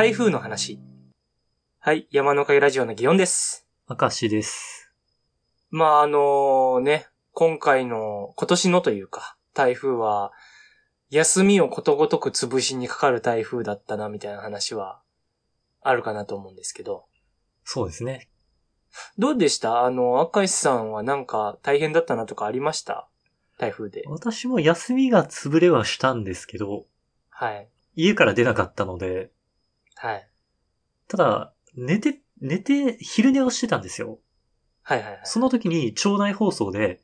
台風の話。はい、山の会ラジオの祇園です。明石です。まあ、あのね、今回の、今年のというか、台風は、休みをことごとく潰しにかかる台風だったな、みたいな話は、あるかなと思うんですけど。そうですね。どうでした？あの、赤石さんはなんか大変だったなとかありました？台風で。私も休みが潰れはしたんですけど、はい。家から出なかったので、はい。ただ、寝て、寝て、昼寝をしてたんですよ。はいはいはい。その時に町内放送で、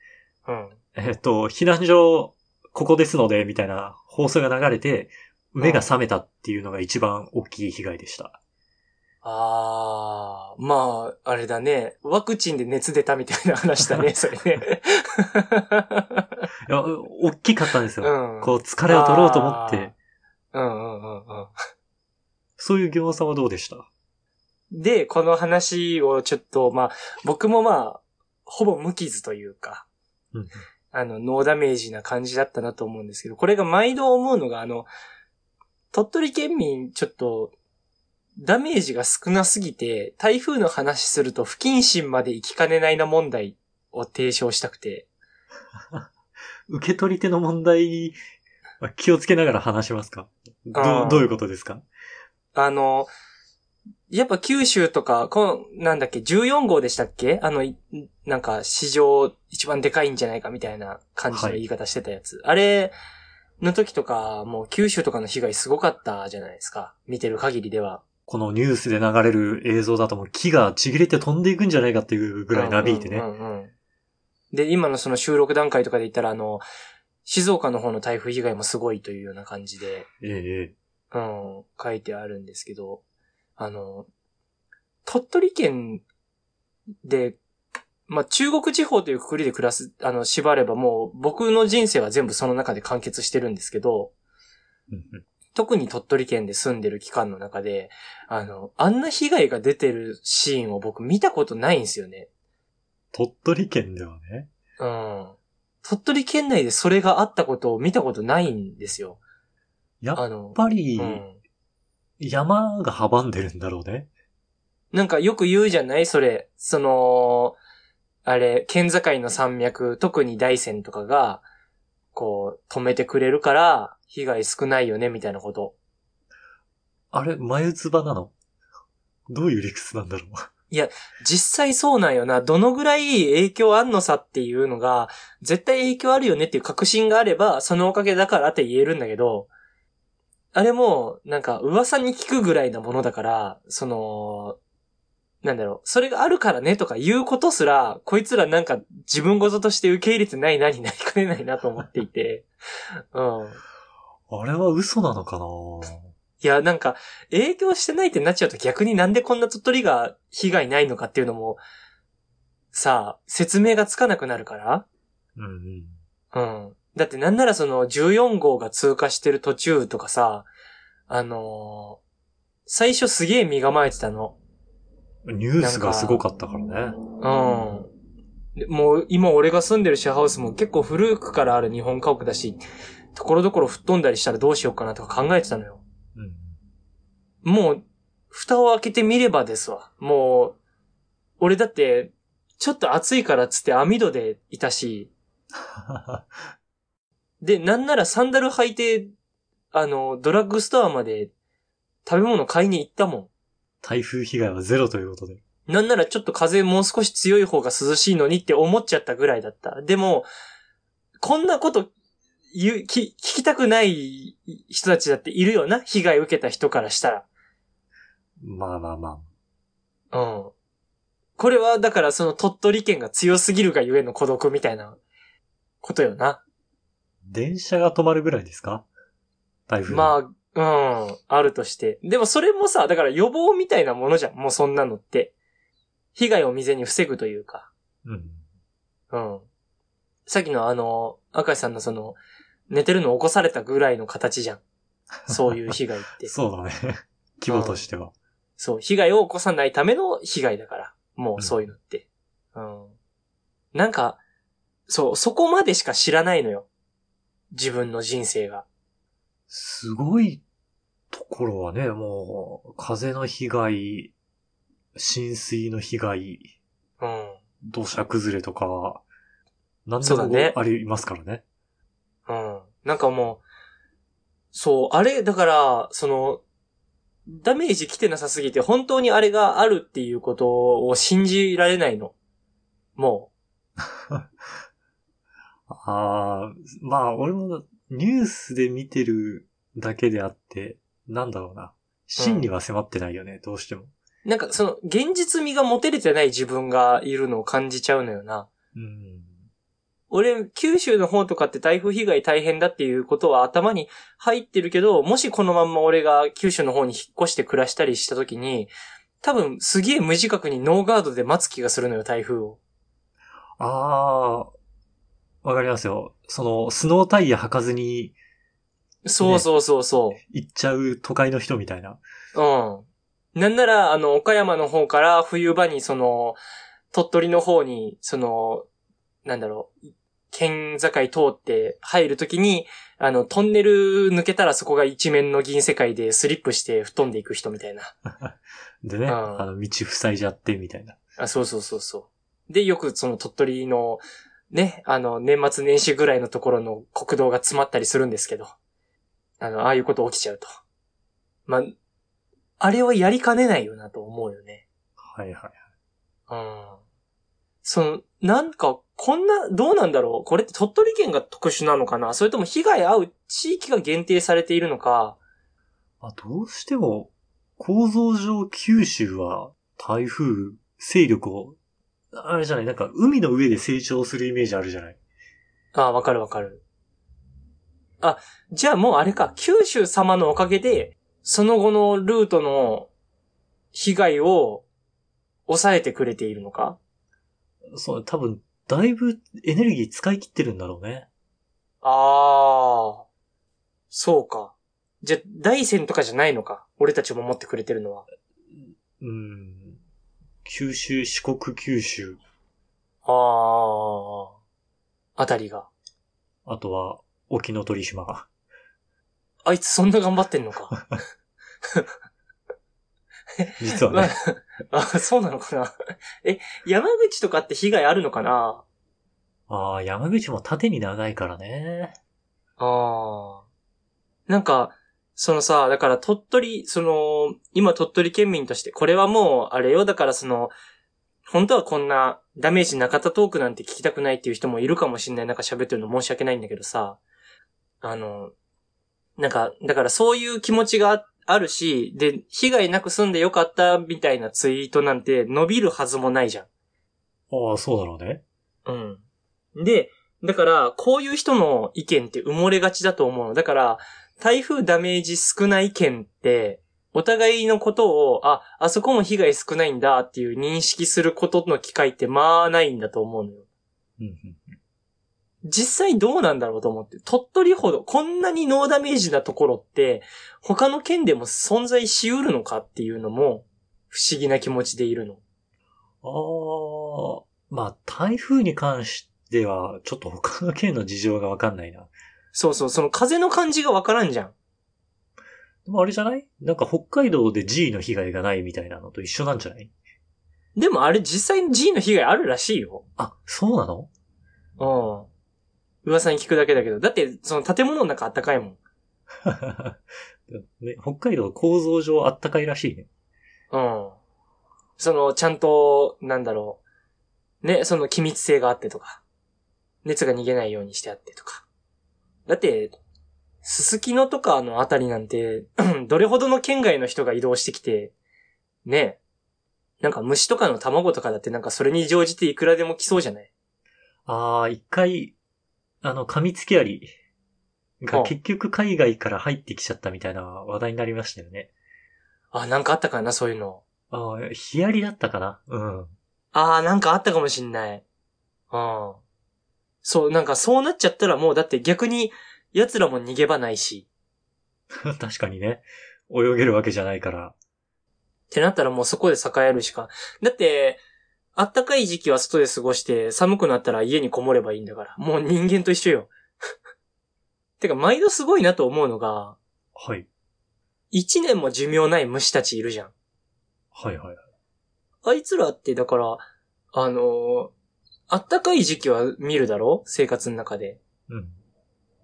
うん。えっと、避難所、ここですので、みたいな放送が流れて、目が覚めたっていうのが一番大きい被害でした。あー、まあ、あれだね。ワクチンで熱出たみたいな話だね、それね。いや、大きかったんですよ。うん。こう、疲れを取ろうと思って、うんうんうんうん。そういう業さんはどうでした？で、この話をちょっと、まあ、僕もまあ、ほぼ無傷というか、うん。あの、ノーダメージな感じだったなと思うんですけど、これが毎度思うのが、あの、鳥取県民、ちょっと、ダメージが少なすぎて、台風の話すると不謹慎まで行きかねないな問題を提唱したくて、受け取り手の問題、まあ気をつけながら話しますか？どどういうことですか？あの、やっぱ九州とか、この、なんだっけ、14号でしたっけ？あの、いなんか、史上一番でかいんじゃないかみたいな感じの言い方してたやつ。あれの時とか、もう九州とかの被害すごかったじゃないですか。見てる限りでは。このニュースで流れる映像だともう木がちぎれて飛んでいくんじゃないかっていうぐらいなびいてね。うんうんうんで、今のその収録段階とかで言ったら、あの、静岡の方の台風被害もすごいというような感じで、ええええうん、書いてあるんですけど、あの、鳥取県で、まあ、中国地方というくくりで暮らす、あの、縛ればもう僕の人生は全部その中で完結してるんですけど、特に鳥取県で住んでる期間の中で、あの、あんな被害が出てるシーンを僕見たことないんですよね。鳥取県ではね。うん。鳥取県内でそれがあったことを見たことないんですよ。やっぱりう、ん。山が阻んでるんだろうね。なんかよく言うじゃない？それ。その、あれ、県境の山脈、特に大山とかが、こう、止めてくれるから、被害少ないよね、みたいなこと。あれ、眉唾なの？どういう理屈なんだろう？実際そうなんよな。どのぐらい影響あんのさっていうのが、絶対影響あるよねっていう確信があれば、そのおかげだからって言えるんだけど、あれも、なんか噂に聞くぐらいなものだから、その、なんだろう、それがあるからねとか言うことすら、こいつらなんか自分事として受け入れてないなになりかねないなと思っていて、うん。あれは嘘なのかな？いや、なんか、影響してないってなっちゃうと逆になんでこんな鳥取が被害ないのかっていうのも、さあ、説明がつかなくなるからうんうん。うん。だってなんならその14号が通過してる途中とかさ、あのー最初すげえ身構えてたの。ニュースがすごかったからね。うん。でもう今俺が住んでるシェアハウスも結構古くからある日本家屋だし、ところどころ吹っ飛んだりしたらどうしようかなとか考えてたのよ。うん。もう、蓋を開けてみればですわ。もう、俺だって、ちょっと暑いからっつって網戸でいたし、で、なんならサンダル履いて、あの、ドラッグストアまで食べ物買いに行ったも台風被害はゼロということで。ん。なんならちょっと風もう少し強い方が涼しいのにって思っちゃったぐらいだった。でも、こんなこと言う、き聞きたくない人たちだっているよな？被害受けた人からしたら。まあまあまうん。これは、だからその鳥取県が強すぎるがゆえの孤独みたいなことよな。あ。電車が止まるぐらいですか？台風。まあ、うん、あるとして。でもそれもさ、だから予防みたいなものじゃん。もうそんなのって。被害を未然に防ぐというか。うん。うん。さっきのあの、赤石さんのその、寝てるの起こされたぐらいの形じゃん。そういう被害って。そうだね。規模としては。そう、被害を起こさないための被害だから。もうそういうのって。うん。なんか、そう、そこまでしか知らないのよ。自分の人生が。すごいと頃はね、もう、風の被害、浸水の被害、うん。土砂崩れとか、何でもありますからね。うん。なんかもう、そう、あれ、だから、その、ダメージ来てなさすぎて、本当にあれがあるっていうことを信じられないの。も ああ、まあ、俺もニュースで見てるだけであって、なんだろうな。真には迫ってないよね、どうしても。う。なんかその、現実味が持てれてない自分がいるのを感じちゃうのよな。うん。俺、九州の方とかって台風被害大変だっていうことは頭に入ってるけど、もしこのまんま俺が九州の方に引っ越して暮らしたりした時に、多分すげえ無自覚にノーガードで待つ気がするのよ、台風を。ああ、わかりますよ。その、スノータイヤ履かずにそうそうそうそう。行っちゃう都会の人みたいな。うん。なんなら、あの、岡山の方から冬場にその、鳥取の方に、その、なんだろう、県境通って入るときに、あの、トンネル抜けたらそこが一面の銀世界でスリップして吹っ飛んでいく人みたいな。でね、うんあの、道塞いじゃって、みたいな。あ、そうそうそうそう。で、よくその鳥取の、ね、あの、年末年始ぐらいのところの国道が詰まったりするんですけど、あの、ああいうこと起きちゃうと。まあ、あれはやりかねないよなと思うよね。はいはい。うん。その、なんか、こんな、どうなんだろう？これって鳥取県が特殊なのかな？それとも被害遭う地域が限定されているのか？まあ、どうしても、構造上九州は台風、勢力を、あれじゃない、なんか海の上で成長するイメージあるじゃない？ああ、わかるわかる。あ、じゃあもうあれか、九州様のおかげで、その後のルートの被害を抑えてくれているのか？そう、多分、だいぶエネルギー使い切ってるんだろうね。ああ、そうか。じゃあ、大山とかじゃないのか？俺たちも持ってくれてるのは。うん。九州、四国九州、ああ、あたりが。あとは、沖ノ鳥島。あいつそんな頑張ってんのか。実はね、あ、そうなのかな。え、山口とかって被害あるのかな？ああ、山口も縦に長いからね。ああ。なんか、そのさ、だから鳥取、その、今鳥取県民として、これはもう、あれよ、だからその、本当はこんなダメージなかったトークなんて聞きたくないっていう人もいるかもしれない中喋ってるの申し訳ないんだけどさ、あの、なんか、だからそういう気持ちがああるし、で、被害なく済んでよかったみたいなツイートなんて伸びるはずもないじゃん。ああ、そうだろうね。うん。で、だから、こういう人の意見って埋もれがちだと思うの。だから、台風ダメージ少ない県って、お互いのことを、あ、あそこも被害少ないんだっていう認識することの機会ってまあないんだと思うのよ。実際どうなんだろうと思って。鳥取ほど、こんなにノーダメージなところって、他の県でも存在しうるのかっていうのも、不思議な気持ちでいるの。ああ、まあ、台風に関しては、ちょっと他の県の事情がわかんないな。そうそう、その風の感じがわからんじゃん。でもあれじゃない？なんか北海道で G の被害がないみたいなのと一緒なんじゃない？でもあれ実際に G の被害あるらしいよ。あ、そうなの？うん。噂に聞くだけだけど。だって、その建物の中あったかいもん。ね、北海道構造上あったかいらしいね。うん。その、ちゃんと、なんだろう。ね、その機密性があってとか。熱が逃げないようにしてあってとか。だって、すすきのとかのあたりなんて、どれほどの県外の人が移動してきて、ね、なんか虫とかの卵とかだってなんかそれに乗じていくらでも来そうじゃない？ああ、一回、あの、噛みつきアリがあ結局海外から入ってきちゃったみたいな話題になりましたよね。あ、なんかあったかな、そういうの。ああ、ヒアリだったかな？うん。ああ、なんかあったかもしんない。うん。そう、なんかそうなっちゃったらもうだって逆に奴らも逃げ場ないし。確かにね。泳げるわけじゃないから。ってなったらもうそこで栄えるしか。だって、あったかい時期は外で過ごして、寒くなったら家にこもればいいんだから。もう人間と一緒よ。てか、毎度すごいなと思うのが、はい。1年も寿命ない虫たちいるじゃん。はいはいはい。あいつらって、だから、あのーあったかい時期は見るだろ？生活の中で。うん。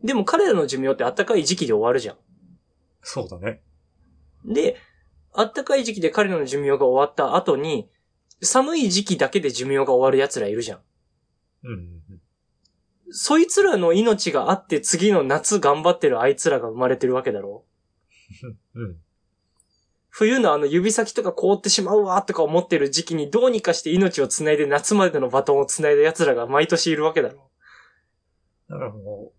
でも彼らの寿命ってあったかい時期で終わるじゃそうだね。ん。で、あったかい時期で彼らの寿命が終わった後に、寒い時期だけで寿命が終わる奴らいるじゃん。うんうんうん。そいつらの命があって次の夏頑張ってるあいつらが生まれてるわけだろ？うん。冬のあの指先とか凍ってしまうわとか思ってる時期にどうにかして命を繋いで夏までのバトンを繋いだ奴らが毎年いるわけだろだからもう、思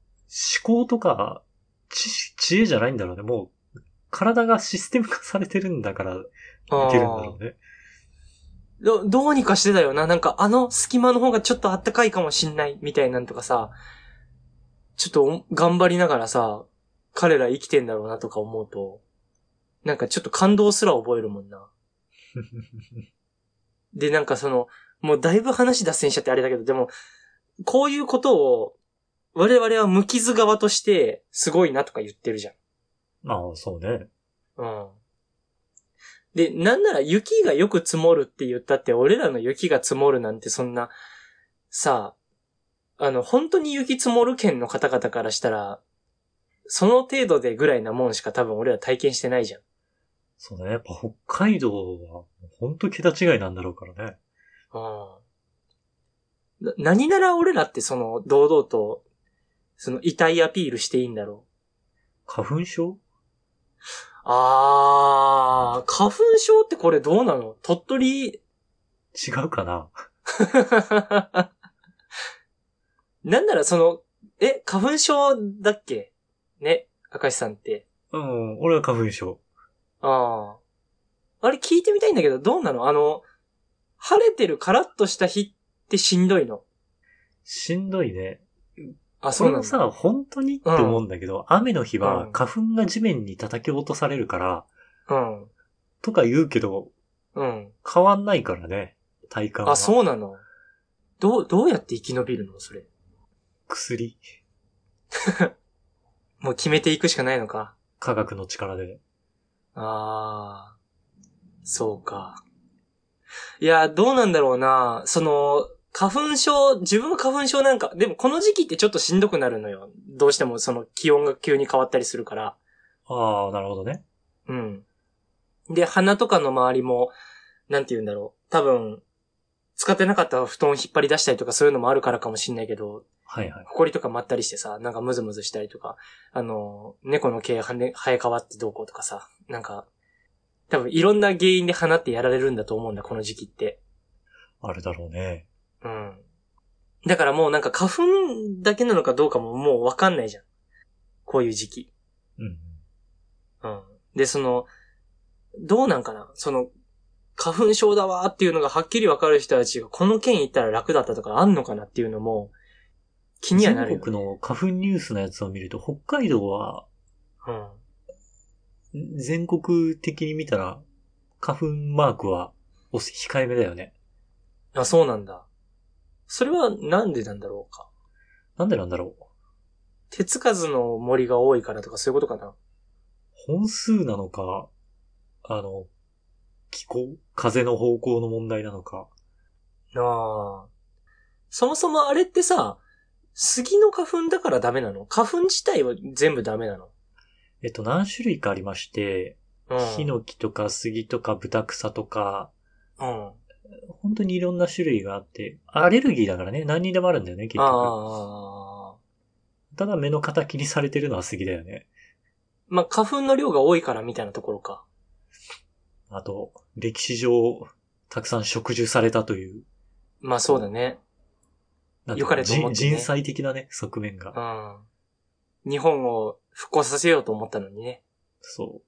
考とか、知識、知恵じゃないんだろうね。もう、体がシステム化されてるんだから、いけるんだろうね。ど、どうにかしてだよな。なんかあの隙間の方がちょっとあったかいかもしんないみたいなんとかさ、ちょっとお頑張りながらさ、彼ら生きてんだろうなとか思うと、なんかちょっと感動すら覚えるもんな。で、なんかその、もうだいぶ話脱線しちゃってあれだけど、でも、こういうことを、我々は無傷側として、すごいなとか言ってるじゃん。ああ、そうね。うん。で、なんなら雪がよく積もるって言ったって、俺らの雪が積もるなんてそんな、さあ、あの、本当に雪積もる県の方々からしたら、その程度でぐらいなもんしか多分俺ら体験してないじゃん。そうだね。やっぱ北海道は、ほんと桁違いなんだろうからね。うん。な、何なら俺らってその、堂々と、その、遺体アピールしていいんだろ花粉症？う。あー、花粉症ってこれどうなの？鳥取、違うかな？なんならその、え、花粉症だっけ？ね、明石さんって。うん、俺は花粉症。ああ。あれ聞いてみたいんだけど、どうなの？あの、晴れてるカラッとした日ってしんどいの？しんどいね。あ、そうなんだ。これもさ、本当にって思うんだけど、雨の日はうん花粉が地面に叩き落とされるから、うん。とか言うけど、うん。変わんないからね。体感は。あ、そうなの？どう、どうやって生き延びるの？それ。薬。もう決めていくしかないのか。科学の力で。ああ。そうか。いや、どうなんだろうな。その、花粉症、自分は花粉症なんか、でもこの時期ってちょっとしんどくなるのよ。どうしてもその気温が急に変わったりするから。ああ、なるほどね。うん。で、鼻とかの周りも、なんて言うんだろう。多分、使ってなかった布団を引っ張り出したりとかそういうのもあるからかもしんないけど、はいはい。埃とか舞ったりしてさ、なんかムズムズしたりとか、あの、猫の毛はね、生え変わってどうこうとかさ、なんか、多分いろんな原因で鼻ってやられるんだと思うんだ、この時期って。あるだろうね。うん。だからもうなんか花粉だけなのかどうかももうわかんないじゃん。こういう時期。うん。うん。で、その、どうなんかな？その、花粉症だわーっていうのがはっきりわかる人たちがこの県行ったら楽だったとかあんのかなっていうのも気にはなるよ、全国の花粉ニュースのやつを見ると、北海道はうん。全国的に見たら、花粉マークはお控えめだよね。あ、そうなんだ。それはなんでなんだろうか？なんでなんだろう？手つかずの森が多いからとかそういうことかな？本数なのか、あの、気候？風の方向の問題なのか。ああ。そもそもあれってさ、杉の花粉だからダメなの？花粉自体は全部ダメなの？えっと、何種類かありまして、うん。ヒノキとか杉とか豚草とか、うん。本当にいろんな種類があって、アレルギーだからね、何にでもあるんだよね、結局。ああ。ただ目の敵にされてるのは杉だよね。まあ、花粉の量が多いからみたいなところか。あと、歴史上、たくさん植樹されたという、まあそうだね。なんかれと思ってね人人災的なね、側面が。うん。日本を復興させようと思ったのにね。そ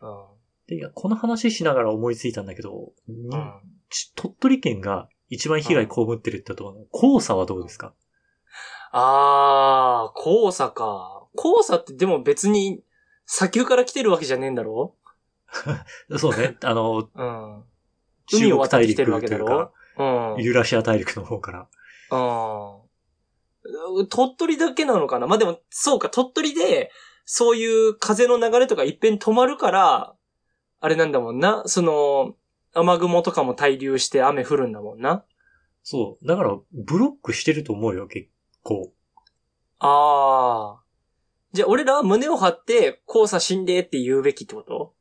う。うん。で、いや、この話しながら思いついたんだけど、にうん。ち鳥取県が一番被害被ってるってところの、黄砂はどうですか？あー、黄砂か。黄砂ってでも別に砂丘から来てるわけじゃねえんだろ？そうね、あの、うん。中海を国大陸渡ってきてるうん。ユーラシア大陸の方から。うん。鳥取だけなのかな？まあ、でも、そうか、鳥取で、そういう風の流れとか一遍止まるから、あれなんだもんな？その、雨雲とかも滞留して雨降るんだもんな？そう。だから、ブロックしてると思うよ、結構。ああ。じゃあ俺らは胸を張って、黄砂死んでって言うべきってこと？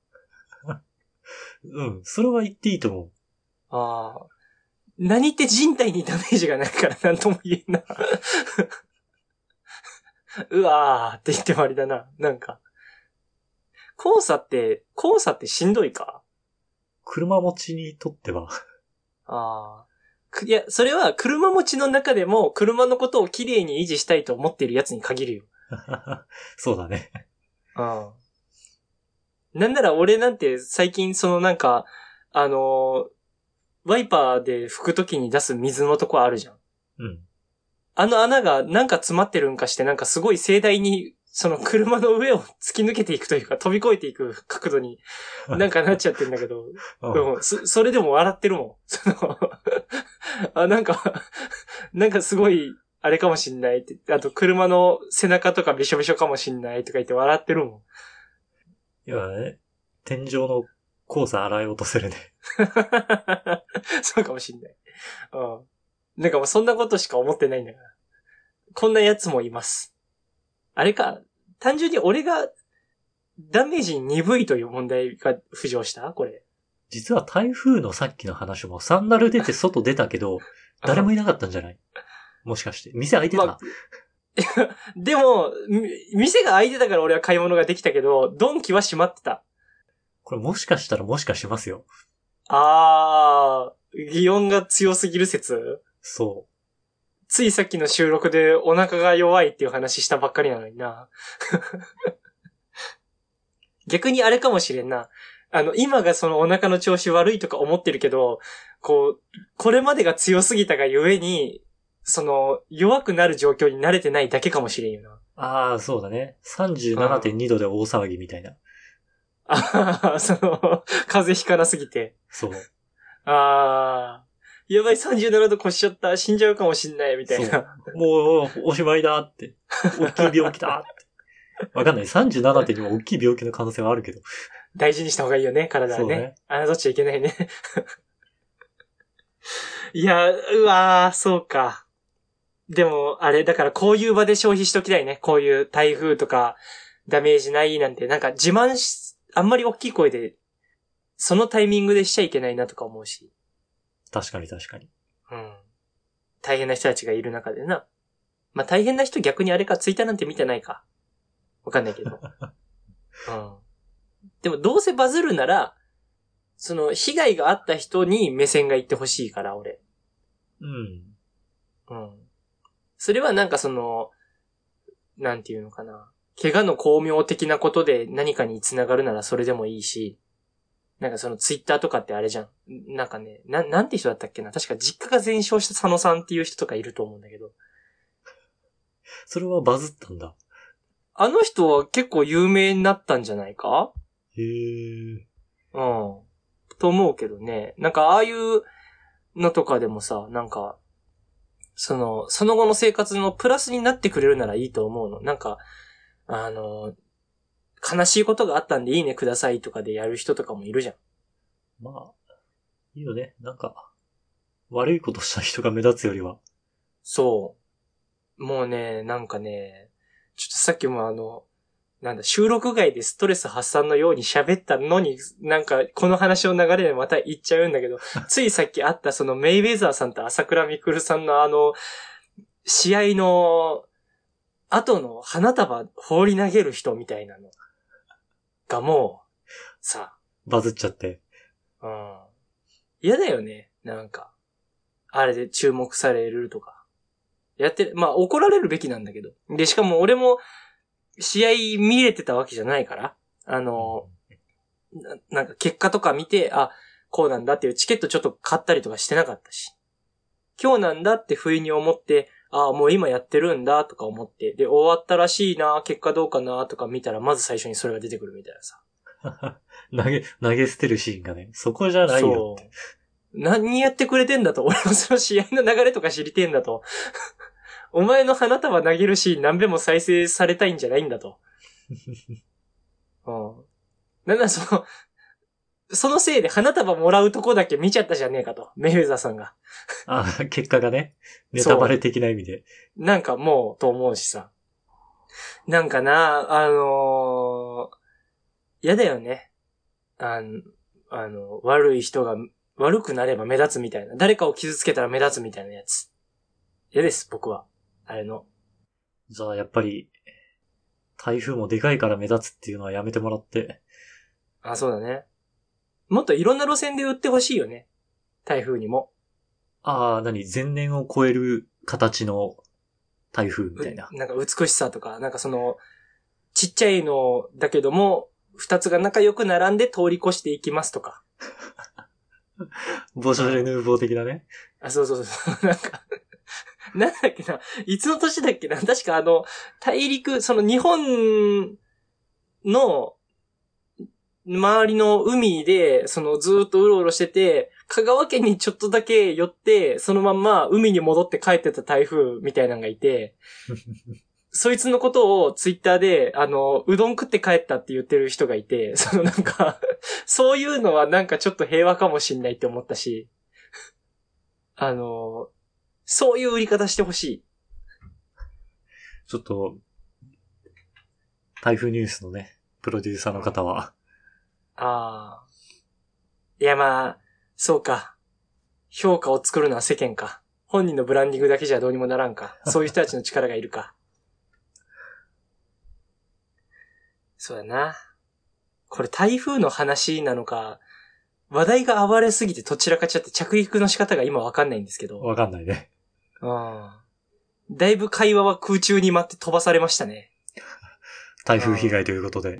うん。それは言っていいと思う。ああ。何って人体にダメージがないからなんとも言えんな。うわーって言って終わりだな。なんか。黄砂って、黄砂ってしんどいか？車持ちにとっては。ああ。くいや、それは車持ちの中でも車のことを綺麗に維持したいと思ってるやつに限るよ。そうだね。うん。なんなら俺なんて最近そのなんか、あのーワイパーで拭くときに出す水のとこあるじゃん。うん。あの穴がなんか詰まってるんかしてなんかすごい盛大にその車の上を突き抜けていくというか 飛び越えていく角度になんかなっちゃってんだけど、う んうん、そそれでも笑ってるもん。その、あ、なんか、なんかすごい、あれかもしんないって。あと、車の背中とかびしょびしょかもしんないとか言って笑ってるもん。いやね、天井の黄砂洗い落とせるね。そうかもしんない。うん。なんかもうそんなことしか思ってないんだから。こんなやつもいます。あれか、単純に俺がダメージ鈍いという問題が浮上した？これ。実は台風のさっきの話もサンダル出て外出たけど、誰もいなかったんじゃない？もしかして。店開いてた、まあでも、み店が開いてたから俺は買い物ができたけど、ドンキは閉まってた。これもしかしたらもしかしますよ。あー、擬音が強すぎる説？そついさっきの収録でお腹が弱いっていう話したばっかりなのにな。逆にあれかもしれんな。あの、今がそのお腹の調子悪いとか思ってるけど、こう、これまでが強すぎたがゆえに、その、弱くなる状況に慣れてないだけかもしれんよな。う。ああ、そうだね。37.2度で大騒ぎみたいな。ああ、その、風邪ひかなすぎて。そう。ああ、やばい37度越しちゃった、死んじゃうかもしんない、みたいな。もう、おしまいだって。大きい病気だって。わかんない。37.2も大きい病気の可能性はあるけど。大事にした方がいいよね、体はね。そうねあどっちゃいけないね。いや、うわー、そうか。でも、あれ、だからこういう場で消費しときたいね。こういう台風とか、ダメージないなんて、なんか自慢し、あんまり大きい声で、そのタイミングでしちゃいけないなとか思うし。確かに確かに。うん。大変な人たちがいる中でな。まあ、大変な人逆にあれか、ツイッターなんて見てないか。わかんないけど。うん。でもどうせバズるなら、その、被害があった人に目線がいってほしいから、俺。うん。うん。それはなんかその、なんていうのかな。怪我の巧妙的なことで何かに繋がるならそれでもいいし、なんかそのツイッターとかってあれじゃん。なんかね、な、なんて人だったっけな。確か実家が全焼した佐野さんっていう人とかいると思うんだけど。それはバズったんだ。あの人は結構有名になったんじゃないか？へえ。うん。と思うけどね。なんかああいうのとかでもさ、なんか、その、その後の生活のプラスになってくれるならいいと思うの。なんか、あの、悲しいことがあったんでいいねくださいとかでやる人とかもいるじゃん。まあ、いいよね。なんか、悪いことした人が目立つよりは。そう。もうね、なんかね、ちょっとさっきもあの、なんだ、収録外でストレス発散のように喋ったのに、なんか、この話の流れでまた言っちゃうんだけど、ついさっきあったそのメイウェザーさんと朝倉未来さんのあの、試合の、後の花束放り投げる人みたいなのがもう、さ、バズっちゃって。うん。嫌だよね。なんか。あれで注目されるとか。やってる、まあ怒られるべきなんだけど。で、しかも俺も試合見れてたわけじゃないから。あの、ななんか結果とか見て、あ、こうなんだっていうチケットちょっと買ったりとかしてなかったし。今日なんだって不意に思って、あもう今やってるんだとか思って、で、終わったらしいな、結果どうかなとか見たら、まず最初にそれが出てくるみたいなさ。投げ、投げ捨てるシーンがね、そこじゃないよって。何やってくれてんだと。俺もその試合の流れとか知りてえんだと。お前の花束投げるシーン何べも再生されたいんじゃないんだと。うん。なんだその、そのせいで花束もらうとこだけ見ちゃったじゃねえかと。メイウェザーさんが。あ、結果がね、ネタバレ的な意味で。なんかもう、と思うしさ。なんかな、あのー、嫌だよね。あの、あの、悪い人が悪くなれば目立つみたいな。誰かを傷つけたら目立つみたいなやつ。嫌です、僕は。あれの。じゃあやっぱり、台風もでかいから目立つっていうのはやめてもらって。あ、そうだね。もっといろんな路線で売ってほしいよね。台風にも。ああ、何？前年を超える形の台風みたいなう。なんか美しさとか、なんかその、ちっちゃいのだけども、二つが仲良く並んで通り越していきますとか。ボジョレ・ヌーボー的なね。あ、そうそうそう。なんか、なんだっけな。いつの年だっけな。確かあの、大陸、その日本の、周りの海で、そのずーっとうろうろしてて、香川県にちょっとだけ寄って、そのまんま海に戻って帰ってた台風みたいなのがいて、そいつのことをツイッターで、あの、うどん食って帰ったって言ってる人がいて、そのなんか、そういうのはなんかちょっと平和かもしんないって思ったし、あの、そういう売り方してほしい。ちょっと、台風ニュースのね、プロデューサーの方は、ああ。いやまあ、そうか。評価を作るのは世間か。本人のブランディングだけじゃどうにもならんか。そういう人たちの力がいるか。そうだな。これ台風の話なのか、話題が暴れすぎてどちらかっちゃって着陸の仕方が今わかんないんですけど。わかんないね。うん。だいぶ会話は空中に舞って飛ばされましたね。台風被害ということで。